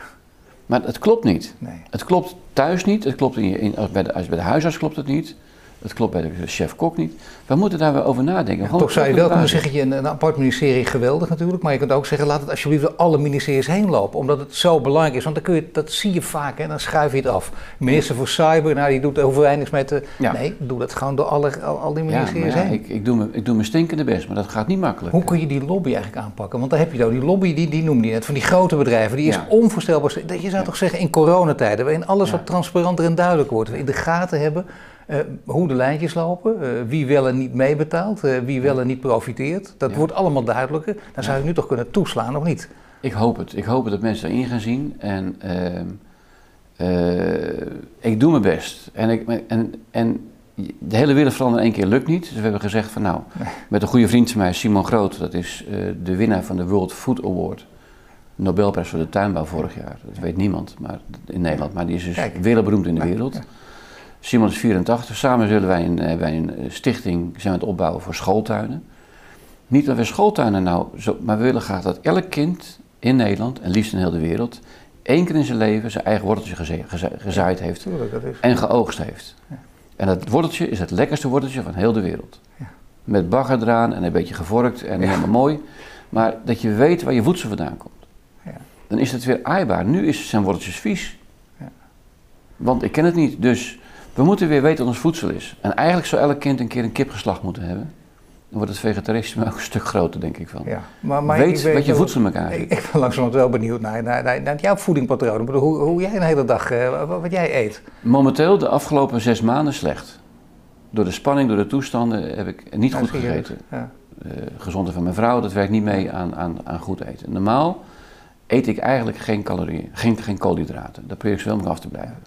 Maar het klopt niet. Nee. Het klopt thuis niet, het klopt in, in, als, bij de, als bij de huisarts klopt het niet. Het klopt bij de chef-kok niet. We moeten daar wel over nadenken. toch zou je wel kunnen zeggen, je een, een apart ministerie geweldig natuurlijk, maar je kunt ook zeggen, laat het alsjeblieft door alle ministeries heen lopen, omdat het zo belangrijk is. Want dan kun je, dat zie je vaak en dan schuif je het af. Minister voor Cyber, nou die doet er weinig met de... Nee, doe dat gewoon door alle, al, die ministeries ja, heen. Ik, ik, doe me, ik doe me stinkende best, maar dat gaat niet makkelijk. Hoe kun je die lobby eigenlijk aanpakken? Want daar heb je dan, die lobby, die, die noemde je net, van die grote bedrijven, die is onvoorstelbaar. Je zou toch zeggen, in coronatijden, waarin alles wat transparanter en duidelijk wordt, we in de gaten hebben uh, hoe de lijntjes lopen, uh, wie wel en niet meebetaalt, uh, wie wel en niet profiteert. Dat wordt allemaal duidelijker. Dan zou je nu toch kunnen toeslaan, of niet? Ik hoop het. Ik hoop dat mensen erin gaan zien. En ehm, ik doe mijn best. En, ik, en, en de hele wereld veranderen in één keer lukt niet. Dus we hebben gezegd van nou, met een goede vriend van mij, Simon Groot, dat is de winnaar van de World Food Award. Nobelprijs voor de tuinbouw vorig jaar. Dat weet niemand maar, in Nederland, maar die is dus wereldberoemd in de wereld. Simon is 84. Samen zullen wij een, eh, wij een eh, stichting zijn aan het opbouwen voor schooltuinen. Niet dat we schooltuinen nou, zo, maar we willen graag dat elk kind in Nederland en liefst in heel de wereld één keer in zijn leven zijn eigen worteltje gezaaid heeft en geoogst heeft. En dat worteltje is het lekkerste worteltje van heel de wereld. Ja. Met bagger eraan en een beetje gevorkt en helemaal mooi. Maar dat je weet waar je voedsel vandaan komt. Dan is het weer aaibaar. Nu is zijn worteltjes vies. Want ik ken het niet. Dus we moeten weer weten wat ons voedsel is. En eigenlijk zou elk kind een keer een kip geslacht moeten hebben. Dan wordt het vegetarisme ook een stuk groter, denk ik van. Ja, maar, maar weet wat je voedsel met elkaar Ik, ik ben langzamerhand wel benieuwd naar, naar, naar, naar jouw voedingpatroon. Hoe, hoe jij een hele dag, uh, wat, jij eet. Momenteel, de afgelopen zes maanden slecht. Door de spanning, door de toestanden heb ik niet goed gegeten. Ja. Uh, gezondheid van mijn vrouw, dat werkt niet mee aan, aan, aan goed eten. Normaal eet ik eigenlijk geen calorieën, geen, geen koolhydraten. Daar probeer ik zoveel af te blijven.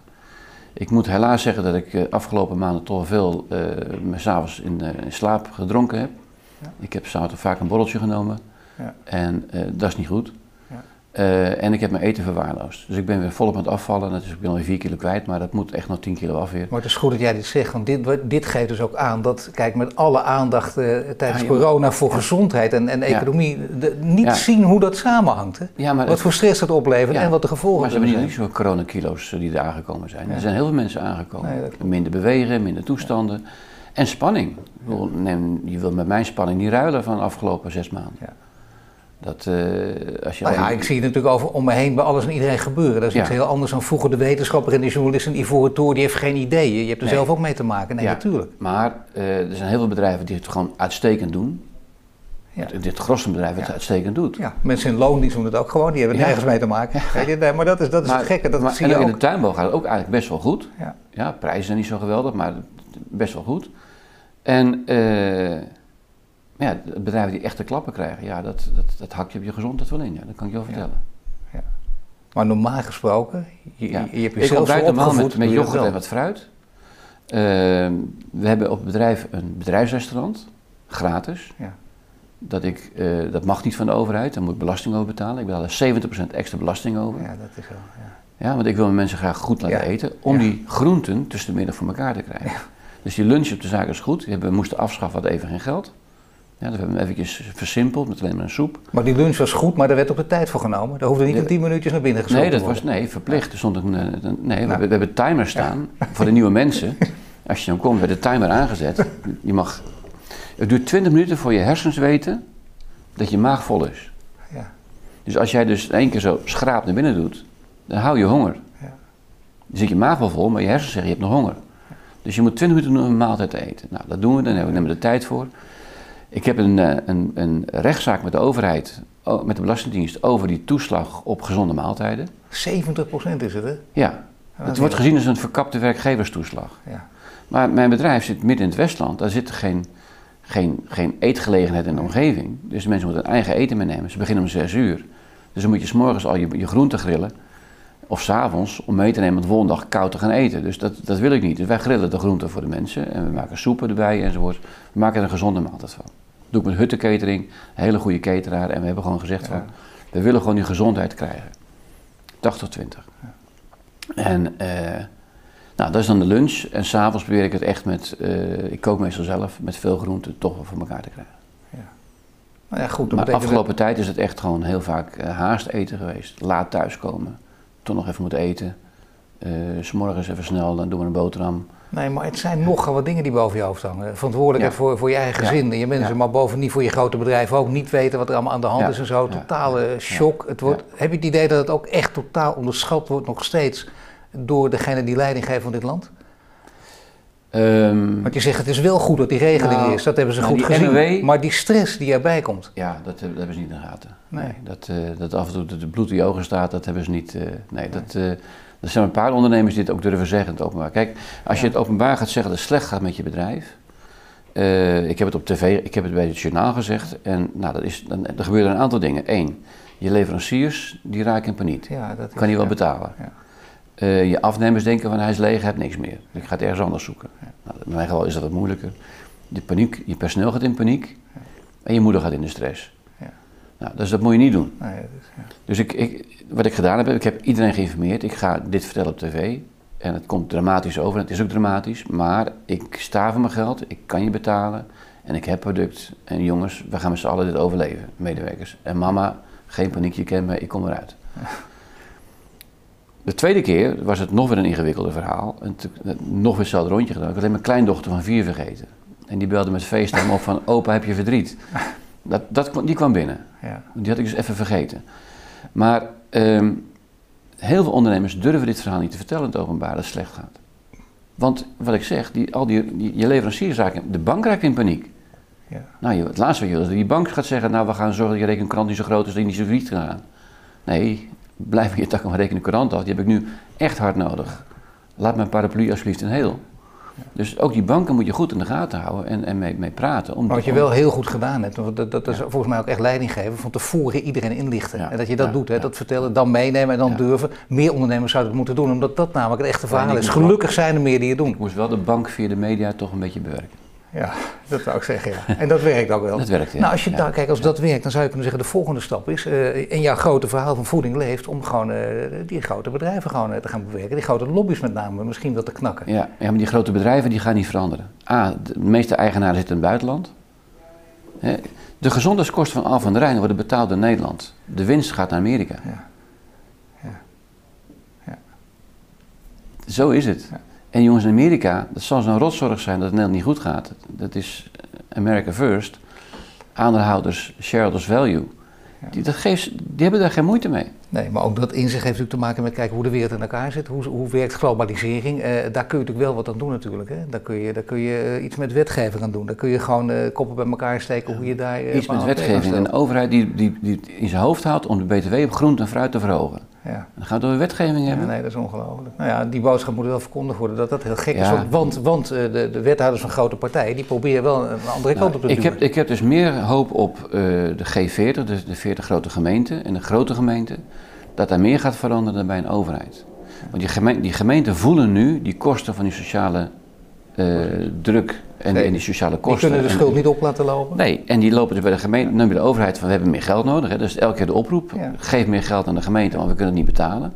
Ik moet helaas zeggen dat ik uh, afgelopen maanden toch veel uh, me s'avonds in, uh, in, slaap gedronken heb. Ja. Ik heb s'avonds vaak een borreltje genomen. Ja. En dat is niet goed. Uh, en ik heb mijn eten verwaarloosd. Dus ik ben weer volop aan het afvallen. Dat is, ik ben alweer 4 kilo kwijt, maar dat moet echt nog 10 kilo af weer. Maar het is goed dat jij dit zegt, want dit, dit geeft dus ook aan dat, kijk, met alle aandacht uh, tijdens corona voor gezondheid en, en economie, de, niet zien hoe dat samenhangt. Hè? wat voor stress dat oplevert en wat de gevolgen zijn. Maar ze hebben niet zo'n coronakilo's eh, die er aangekomen zijn. Er zijn heel veel mensen aangekomen. Nee, minder bewegen, minder toestanden en spanning. Neem, je wil met mijn spanning niet ruilen van de afgelopen zes maanden. Dat, uh, als je nou ja, ik zie het natuurlijk over om me heen bij alles en iedereen gebeuren. Dat is iets heel anders dan vroeger de wetenschapper en de journalist in Ivoren Tour, die heeft geen ideeën. Je hebt er zelf ook mee te maken. Nee, ja, natuurlijk. Maar uh, er zijn heel veel bedrijven die het gewoon uitstekend doen. Ja. Dit grootste bedrijf het uitstekend doet. Ja, mensen in loon die doen het ook gewoon, die hebben er nergens mee te maken. Nee, maar dat is, dat is maar, het gekke. Dat maar, zie je ook. in de tuinbouw gaat het ook eigenlijk best wel goed. Ja. Ja, prijzen zijn niet zo geweldig, maar best wel goed. En... Uh, maar ja, bedrijven die echte klappen krijgen, ja, dat, dat, dat hakt je op je gezondheid wel in. Ja, dat kan ik je wel vertellen. Ja. Maar normaal gesproken, je, ja. je hebt jezelf Ik normaal met, met yoghurt en wat fruit. Uh, we hebben op het bedrijf een bedrijfsrestaurant, gratis. Ja. Dat, ik, uh, dat mag niet van de overheid, daar moet ik belasting over betalen. Ik betaal er 70% extra belasting over. Ja, dat is wel, ja. ja want ik wil mijn mensen graag goed laten eten, om die groenten tussen de middag voor elkaar te krijgen. Dus die lunch op de zaak is goed. We moesten afschaffen, wat even geen geld. Ja, dat hebben we eventjes versimpeld met alleen maar een soep. Maar die lunch was goed, maar daar werd ook de tijd voor genomen. Daar hoefde niet in tien minuutjes naar binnen gezogen Nee, dat was nee, verplicht. Er stond een, een nee, we, we, hebben timers staan voor de nieuwe mensen. Als je dan komt, werd de timer aangezet. Je mag, het duurt 20 minuten voor je hersens weten dat je maag vol is. Ja. Dus als jij dus één keer zo schraap naar binnen doet, dan hou je honger. Ja. Dan zit je maag wel vol, maar je hersens zeggen je hebt nog honger. Dus je moet 20 minuten een maaltijd eten. Nou, dat doen we, dan nemen we de tijd voor. Ik heb een, eh, een, een rechtszaak met de overheid, met de Belastingdienst, over die toeslag op gezonde maaltijden. 70% is het, hè? Ja. Het wordt gezien als een verkapte werkgeverstoeslag. Ja. Maar mijn bedrijf zit midden in het Westland. Daar zit geen, geen, geen eetgelegenheid in de omgeving. Dus mensen moeten eigen eten meenemen. Ze beginnen om 6 uur. Dus dan moet je s'morgens al je, je groenten grillen. Of s'avonds om mee te nemen om de volgende dag koud te gaan eten. Dus dat, dat wil ik niet. Dus wij grillen de groenten voor de mensen. En we maken soepen erbij enzovoort. We maken er een gezonde maaltijd van. Doe ik met Hutte een hele goede cateraar. En we hebben gewoon gezegd van, we willen gewoon die gezondheid krijgen. 80 20. En uh, nou, dat is dan de lunch. En s'avonds probeer ik het echt met, uh, ik kook meestal zelf, met veel groenten toch wel voor elkaar te krijgen. Ja. Nou ja, goed, maar de afgelopen tijd is het echt gewoon heel vaak uh, haast eten geweest. Laat thuiskomen, toch nog even moeten eten. Uh, S'morgens even snel, dan doen we een boterham. Nee, maar het zijn nogal wat dingen die boven je hoofd hangen. Verantwoordelijkheid voor, voor je eigen gezin en je mensen, maar boven niet voor je grote bedrijf ook. Niet weten wat er allemaal aan de hand is en zo. Totale shock. Het wordt, Heb je het idee dat het ook echt totaal onderschat wordt nog steeds door degene die leiding geven van dit land? Um, Want je zegt het is wel goed dat die regeling nou, is, dat hebben ze nou, goed gezien. maar die stress die erbij komt. Ja, dat, dat, hebben ze niet in de gaten. Nee. dat, uh, dat af en toe de bloed in je ogen staat, dat hebben ze niet. Uh, nee, dat. Uh, er zijn een paar ondernemers die het ook durven zeggen in het openbaar. Kijk, als je het openbaar gaat zeggen dat het slecht gaat met je bedrijf. Uh, ik heb het op tv, ik heb het bij het journaal gezegd. En nou, dat is, dan, er gebeuren een aantal dingen. Eén, je leveranciers die raken in paniek. Ja, dat is, kan je wel betalen. Ja. Uh, je afnemers denken van hij is leeg, hij heeft niks meer. Ik ga het ergens anders zoeken. Nou, in mijn geval is dat wat moeilijker. De paniek, je personeel gaat in paniek en je moeder gaat in de stress. Nou, dus dat moet je niet doen. Nee, is, dus ik, ik, wat ik gedaan heb, ik heb iedereen geïnformeerd. Ik ga dit vertellen op tv. En het komt dramatisch over. Het is ook dramatisch. Maar ik sta voor mijn geld. Ik kan je betalen. En ik heb product. En jongens, we gaan met z'n allen dit overleven, medewerkers. En mama, geen paniek, je kent me, ik kom eruit. De tweede keer was het nog weer een ingewikkelde verhaal. En nog weer hetzelfde rondje gedaan. Ik had alleen mijn kleindochter van vier vergeten. En die belde met FaceTime op van, opa, heb je verdriet? Dat, dat, die kwam binnen. Ja. Die had ik dus even vergeten. Maar ehm, heel veel ondernemers durven dit verhaal niet te vertellen in het openbaar dat het slecht gaat. Want wat ik zeg, die, al die, die, je leverancierszaken, de bank raakt in paniek. Ja. Nou, het laatste wat je wil, die bank gaat zeggen, nou we gaan zorgen dat je rekenkrant niet zo groot is dat je niet zo failliet gaan. Nee, blijf je tak maar rekenen krant af, die heb ik nu echt hard nodig. Laat mijn paraplu alsjeblieft in heel. Dus ook die banken moet je goed in de gaten houden en, en mee, mee praten. Om wat je wel heel goed gedaan hebt, want dat, dat is volgens mij ook echt leiding geven, van tevoren iedereen inlichten. En dat je dat doet, hè, dat vertellen, dan meenemen en dan durven. Meer ondernemers zouden het moeten doen, omdat dat namelijk het echte verhaal is. Gelukkig zijn er meer die het doen. Ik moest wel de bank via de media toch een beetje bewerken. Ja, dat zou ik zeggen, ja. En dat werkt ook wel. Dat werkt, ja. Nou, als je daar, kijk, als dat werkt, dan zou je kunnen zeggen, de volgende stap is, uh, in jouw grote verhaal van voeding leeft, om gewoon uh, die grote bedrijven gewoon uh, te gaan bewerken. Die grote lobby's met name, misschien wel te knakken. Ja, ja, maar die grote bedrijven, die gaan niet veranderen. A, de meeste eigenaren zitten in het buitenland. De gezondheidskosten van Al van der Rijn worden betaald door Nederland. De winst gaat naar Amerika. Ja. Ja. ja. Zo is het. En jongens, in Amerika, dat zal zo'n rotzorg zijn dat het Nederland niet goed gaat. Dat is America First. Aandeelhouders, shareholders value. Die, dat geeft, die hebben daar geen moeite mee. Nee, maar ook dat inzicht heeft natuurlijk te maken met kijken hoe de wereld in elkaar zit. Hoe, hoe werkt globalisering? Eh, daar kun je natuurlijk wel wat aan doen natuurlijk. Hè? Daar kun je, daar kun je uh, iets met wetgeving aan doen. Daar kun je gewoon uh, koppen bij elkaar steken hoe je daar... Iets met wetgeving. Een overheid die, die, die in zijn hoofd houdt om de btw op groente en fruit te verhogen. Ja. Dan gaan we door wetgeving hebben. Ja, nee, dat is ongelooflijk. Nou ja, die boodschap moet wel verkondigd worden dat dat heel gek is. Want, want de, de, wethouders van grote partijen die proberen wel een andere kant op te ik heb, ik heb dus meer hoop op de G40, dus de 40 grote gemeenten en de grote gemeenten dat er meer gaat veranderen dan bij een overheid. Want die, gemeente, die gemeenten voelen nu die kosten van die sociale uh, druk en, en, die sociale kosten. Die kunnen de schuld niet op laten lopen? Nee, en die lopen dus bij de gemeente, bij de overheid van we hebben meer geld nodig. Hè, dus elke keer de oproep, geef meer geld aan de gemeente, want we kunnen het niet betalen.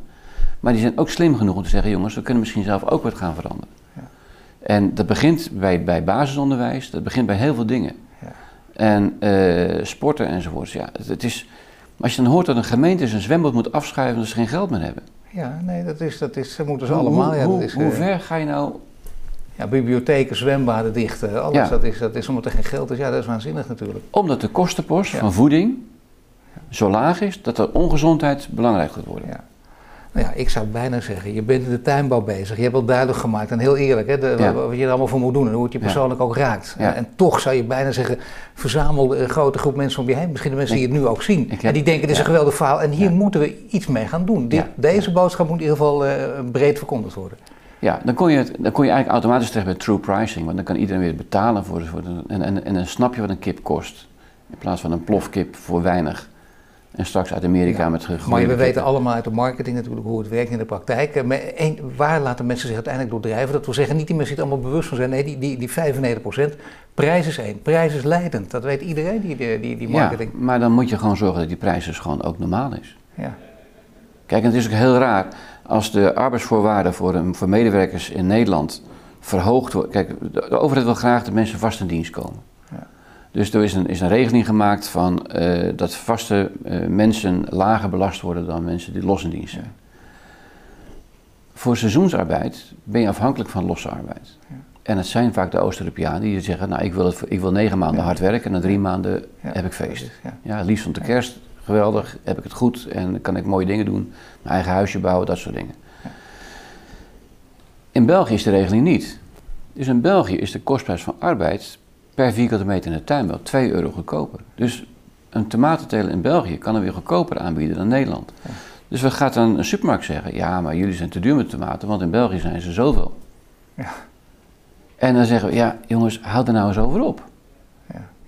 Maar die zijn ook slim genoeg om te zeggen, jongens, we kunnen misschien zelf ook wat gaan veranderen. Ja. En dat begint bij, bij basisonderwijs, dat begint bij heel veel dingen. Ja. En uh, sporten enzovoorts. Ja, het, het is, maar als je dan hoort dat een gemeente zijn zwembad moet afschuiven omdat ze geen geld meer hebben. Ja, nee, dat is, dat is, dat moeten ze allemaal. Ja, hoe, is, hoe eh, ver ga je nou... Ja, bibliotheken, zwembaden dichten, alles, dat, is, dat is omdat er geen geld is. Ja, dat is waanzinnig natuurlijk. Omdat de kostenpost van voeding zo laag is dat de ongezondheid belangrijk gaat worden. Ja. Nou ja, ik zou bijna zeggen, je bent in de tuinbouw bezig. Je hebt wel duidelijk gemaakt en heel eerlijk, hè, de, wat je er allemaal voor moet doen en hoe het je persoonlijk ook raakt. En toch zou je bijna zeggen, verzamel een grote groep mensen om je heen. Misschien de mensen die het nu ook zien. en die denken, dit is een geweldig verhaal en hier moeten we iets mee gaan doen. Dit, deze boodschap moet in ieder geval uh, breed verkondigd worden. Ja, dan kon, je het, dan kon je eigenlijk automatisch terecht met true pricing, want dan kan iedereen weer betalen voor, voor en, en, en dan snap je wat een kip kost. In plaats van een plofkip voor weinig. En straks uit Amerika met gegooid. Maar we weten allemaal uit de marketing natuurlijk hoe het werkt in de praktijk. Eh, waar laten mensen zich uiteindelijk door drijven? Dat wil zeggen, niet die mensen die het allemaal bewust van zijn. Nee, die, die, die 95%. Prijs is één. Prijs is leidend. Dat weet iedereen, die, die, die marketing. Ja, maar dan moet je gewoon zorgen dat die prijs dus gewoon ook normaal is. Ja. Kijk, het is ook heel raar als de arbeidsvoorwaarden voor, voor medewerkers in Nederland verhoogd worden. Kijk, de overheid wil graag dat mensen vast in dienst komen. Dus er is een, is een regeling gemaakt van uh, dat vaste uh, mensen lager belast worden dan mensen die los in dienst zijn. Voor seizoensarbeid ben je afhankelijk van losse arbeid. Ja. En het zijn vaak de Oost-Europeanen die zeggen, nou ik wil, het, ik wil negen maanden hard werken en na drie maanden heb ik feest. Ja, liefst om de kerst, geweldig, heb ik het goed en kan ik mooie dingen doen, mijn eigen huisje bouwen, dat soort dingen. In België is de regeling niet. Dus in België is de kostprijs van arbeid per vierkante meter in de tuin wel 2 euro goedkoper. Dus een tomatenteler in België kan er weer goedkoper aanbieden dan Nederland. Dus we gaat dan een supermarkt zeggen, ja, maar jullie zijn te duur met tomaten, want in België zijn ze zoveel. Ja. En dan zeggen we, ja, jongens, houd er nou eens over op.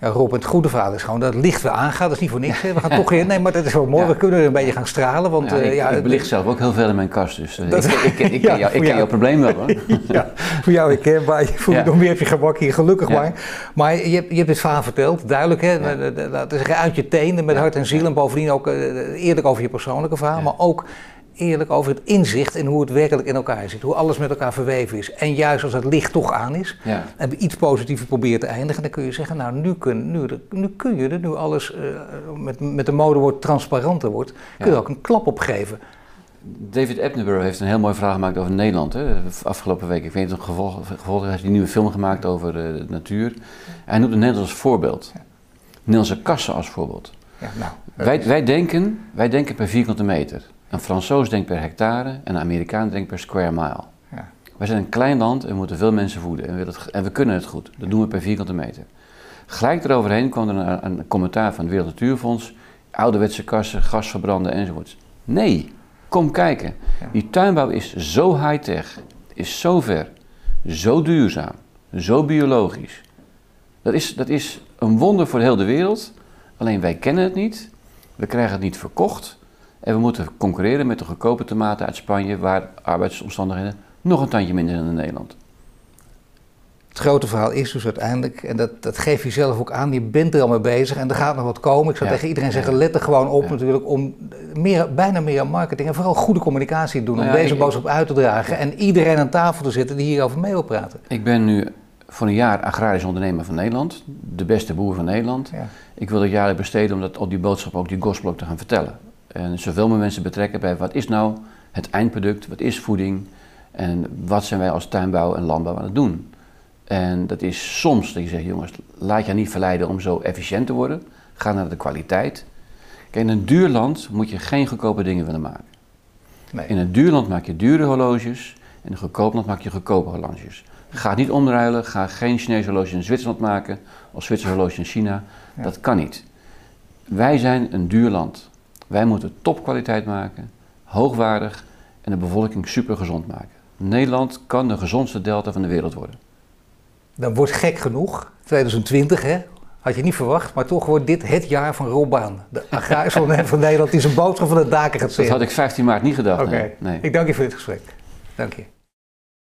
Ja, Rob, het goede verhaal is gewoon dat het licht weer aangaat. Dat is niet voor niks. We gaan toch in. Nee, maar dat is wel mooi. We kunnen een beetje gaan stralen. Want, ja, ik, ja, ik belicht zelf ook heel veel in mijn kast. Dus dat, ik, ik, ik, ken, jou, ik ken jouw probleem wel hoor. ja, voor jou herkenbaar. Je voelt je nog meer op je gemak hier, gelukkig maar. Maar je hebt, je hebt dit verhaal verteld. Duidelijk, hè. Laten zeggen, uit je tenen met hart en ziel. En bovendien ook eerlijk over je persoonlijke verhaal. Maar ook eerlijk over het inzicht in hoe het werkelijk in elkaar zit. Hoe alles met elkaar verweven is. En juist als het licht toch aan is ja. en we iets positiefs proberen te eindigen, dan kun je zeggen, nou nu kun, nu, nu kun je er, nu alles uh, met, met de mode wordt transparanter wordt, kun je ook een klap op geven. David Attenborough heeft een heel mooi verhaal gemaakt over Nederland. Hè. Afgelopen week, ik weet het gevolg, gevolg heeft hij een nieuwe film gemaakt over de natuur. Hij noemt Nederland als voorbeeld. Ja. Nederlandse kassen als voorbeeld. Ja, nou, wij, wij, denken, wij denken per vierkante meter. Een Fransoos denkt per hectare en een Amerikaan denkt per square mile. Ja. Wij zijn een klein land en we moeten veel mensen voeden. En we, het, en we kunnen het goed. Dat doen we per vierkante meter. Gelijk eroverheen kwam er een, een commentaar van het Wereld Natuurfonds. Ouderwetse kassen, gas verbranden enzovoorts. Nee, kom kijken. Die tuinbouw is zo high-tech, is zo ver, zo duurzaam, zo biologisch. Dat is, dat is een wonder voor heel de wereld. Alleen wij kennen het niet. We krijgen het niet verkocht. En we moeten concurreren met de goedkope tomaten uit Spanje, waar arbeidsomstandigheden nog een tandje minder zijn dan in Nederland. Het grote verhaal is dus uiteindelijk, en dat, dat geef je zelf ook aan, je bent er al mee bezig en er gaat nog wat komen. Ik zou tegen iedereen zeggen, let er gewoon op natuurlijk om meer, bijna meer aan marketing en vooral goede communicatie te doen. om nou deze boodschap uit te dragen en iedereen aan tafel te zitten die hierover mee wil praten. Ik ben nu voor een jaar agrarisch ondernemer van Nederland, de beste boer van Nederland. Ik wil het jaar besteden om dat, op die boodschap ook die gospel te gaan vertellen. En zoveel mogelijk mensen betrekken bij wat is nou het eindproduct, wat is voeding en wat zijn wij als tuinbouw en landbouw aan het doen. En dat is soms dat je zegt, jongens, laat je niet verleiden om zo efficiënt te worden. Ga naar de kwaliteit. Kijk, in een duur land moet je geen goedkope dingen willen maken. Nee. In een duur land maak je dure horloges, in een goedkoop land maak je goedkope horloges. Ga het niet omruilen, ga geen Chinese horloge in Zwitserland maken of Zwitser horloge in China. Dat kan niet. Wij zijn een duur land. Wij moeten topkwaliteit maken, hoogwaardig en de bevolking super gezond maken. Nederland kan de gezondste delta van de wereld worden. Dan wordt gek genoeg, 2020 hè, had je niet verwacht, maar toch wordt dit het jaar van Robaan. De agrarische van Nederland die zijn boodschap van de daken gaat zetten. Dat had ik 15 maart niet gedacht. Oké, nee. ik dank je voor dit gesprek. Dank je.